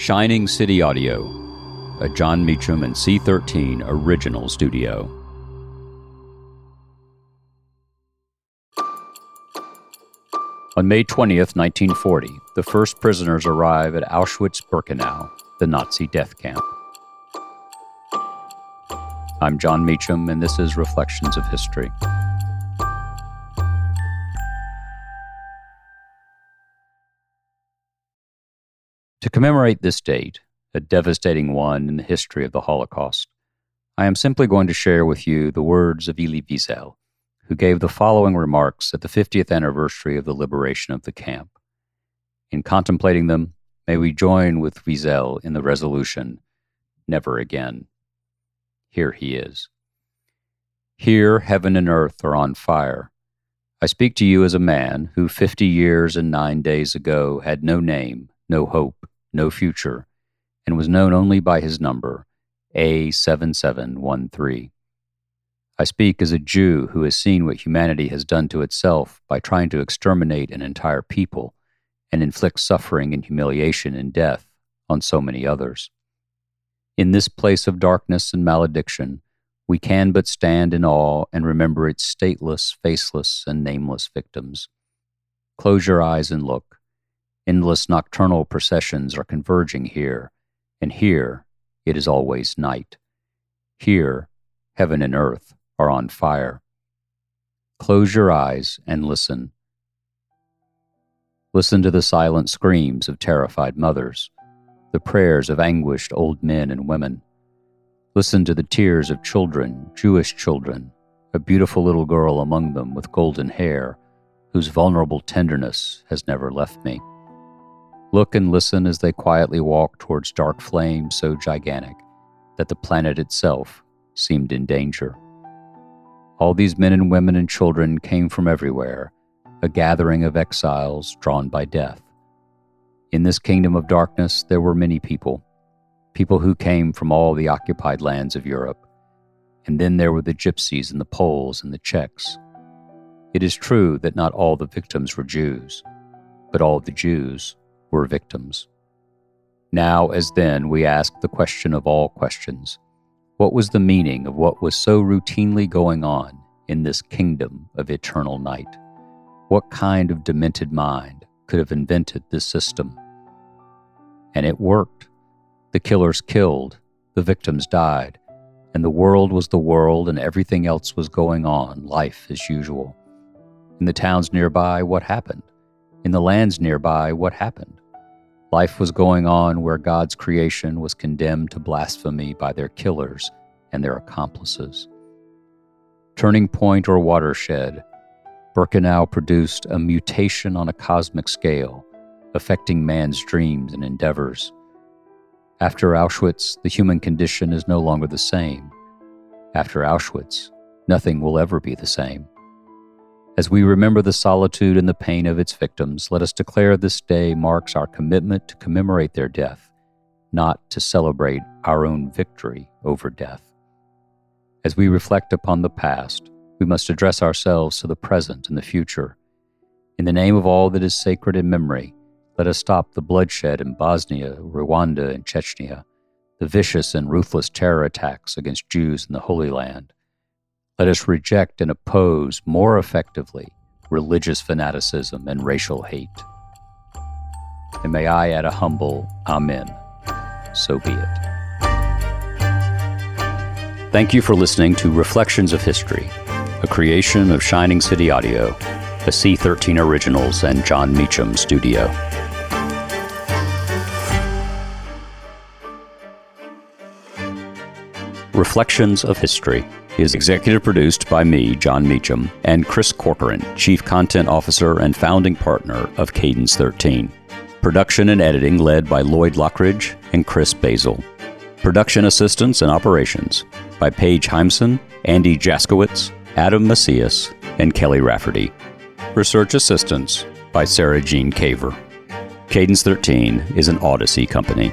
Shining City Audio, a Jon Meacham and C13 original studio. On May 20th, 1940, the first prisoners arrive at Auschwitz Birkenau, the Nazi death camp. I'm Jon Meacham, and this is Reflections of History. To commemorate this date, a devastating one in the history of the Holocaust, I am simply going to share with you the words of Elie Wiesel, who gave the following remarks at the 50th anniversary of the liberation of the camp. In contemplating them, may we join with Wiesel in the resolution, Never again. Here he is. Here, heaven and earth are on fire. I speak to you as a man who, fifty years and nine days ago, had no name, no hope, no future, and was known only by his number, A7713. I speak as a Jew who has seen what humanity has done to itself by trying to exterminate an entire people and inflict suffering and humiliation and death on so many others. In this place of darkness and malediction, we can but stand in awe and remember its stateless, faceless, and nameless victims. Close your eyes and look. Endless nocturnal processions are converging here, and here it is always night. Here, heaven and earth are on fire. Close your eyes and listen. Listen to the silent screams of terrified mothers, the prayers of anguished old men and women. Listen to the tears of children, Jewish children, a beautiful little girl among them with golden hair, whose vulnerable tenderness has never left me. Look and listen as they quietly walk towards dark flames so gigantic that the planet itself seemed in danger. All these men and women and children came from everywhere, a gathering of exiles drawn by death. In this kingdom of darkness, there were many people, people who came from all the occupied lands of Europe. And then there were the gypsies and the Poles and the Czechs. It is true that not all the victims were Jews, but all the Jews were victims. Now, as then, we ask the question of all questions What was the meaning of what was so routinely going on in this kingdom of eternal night? What kind of demented mind could have invented this system? And it worked. The killers killed, the victims died, and the world was the world, and everything else was going on, life as usual. In the towns nearby, what happened? In the lands nearby, what happened? Life was going on where God's creation was condemned to blasphemy by their killers and their accomplices. Turning point or watershed, Birkenau produced a mutation on a cosmic scale, affecting man's dreams and endeavors. After Auschwitz, the human condition is no longer the same. After Auschwitz, nothing will ever be the same. As we remember the solitude and the pain of its victims, let us declare this day marks our commitment to commemorate their death, not to celebrate our own victory over death. As we reflect upon the past, we must address ourselves to the present and the future. In the name of all that is sacred in memory, let us stop the bloodshed in Bosnia, Rwanda, and Chechnya, the vicious and ruthless terror attacks against Jews in the Holy Land, let us reject and oppose more effectively religious fanaticism and racial hate. And may I add a humble Amen. So be it. Thank you for listening to Reflections of History, a creation of Shining City Audio, a C13 Originals and Jon Meacham studio. Reflections of History is executive produced by me, Jon Meacham, and Chris Corcoran, Chief Content Officer and founding partner of Cadence 13. Production and editing led by Lloyd Lockridge and Chris Basil. Production assistance and operations by Paige Heimson, Andy Jaskowitz, Adam Macias, and Kelly Rafferty. Research assistance by Sarah Jean Caver. Cadence 13 is an Odyssey company.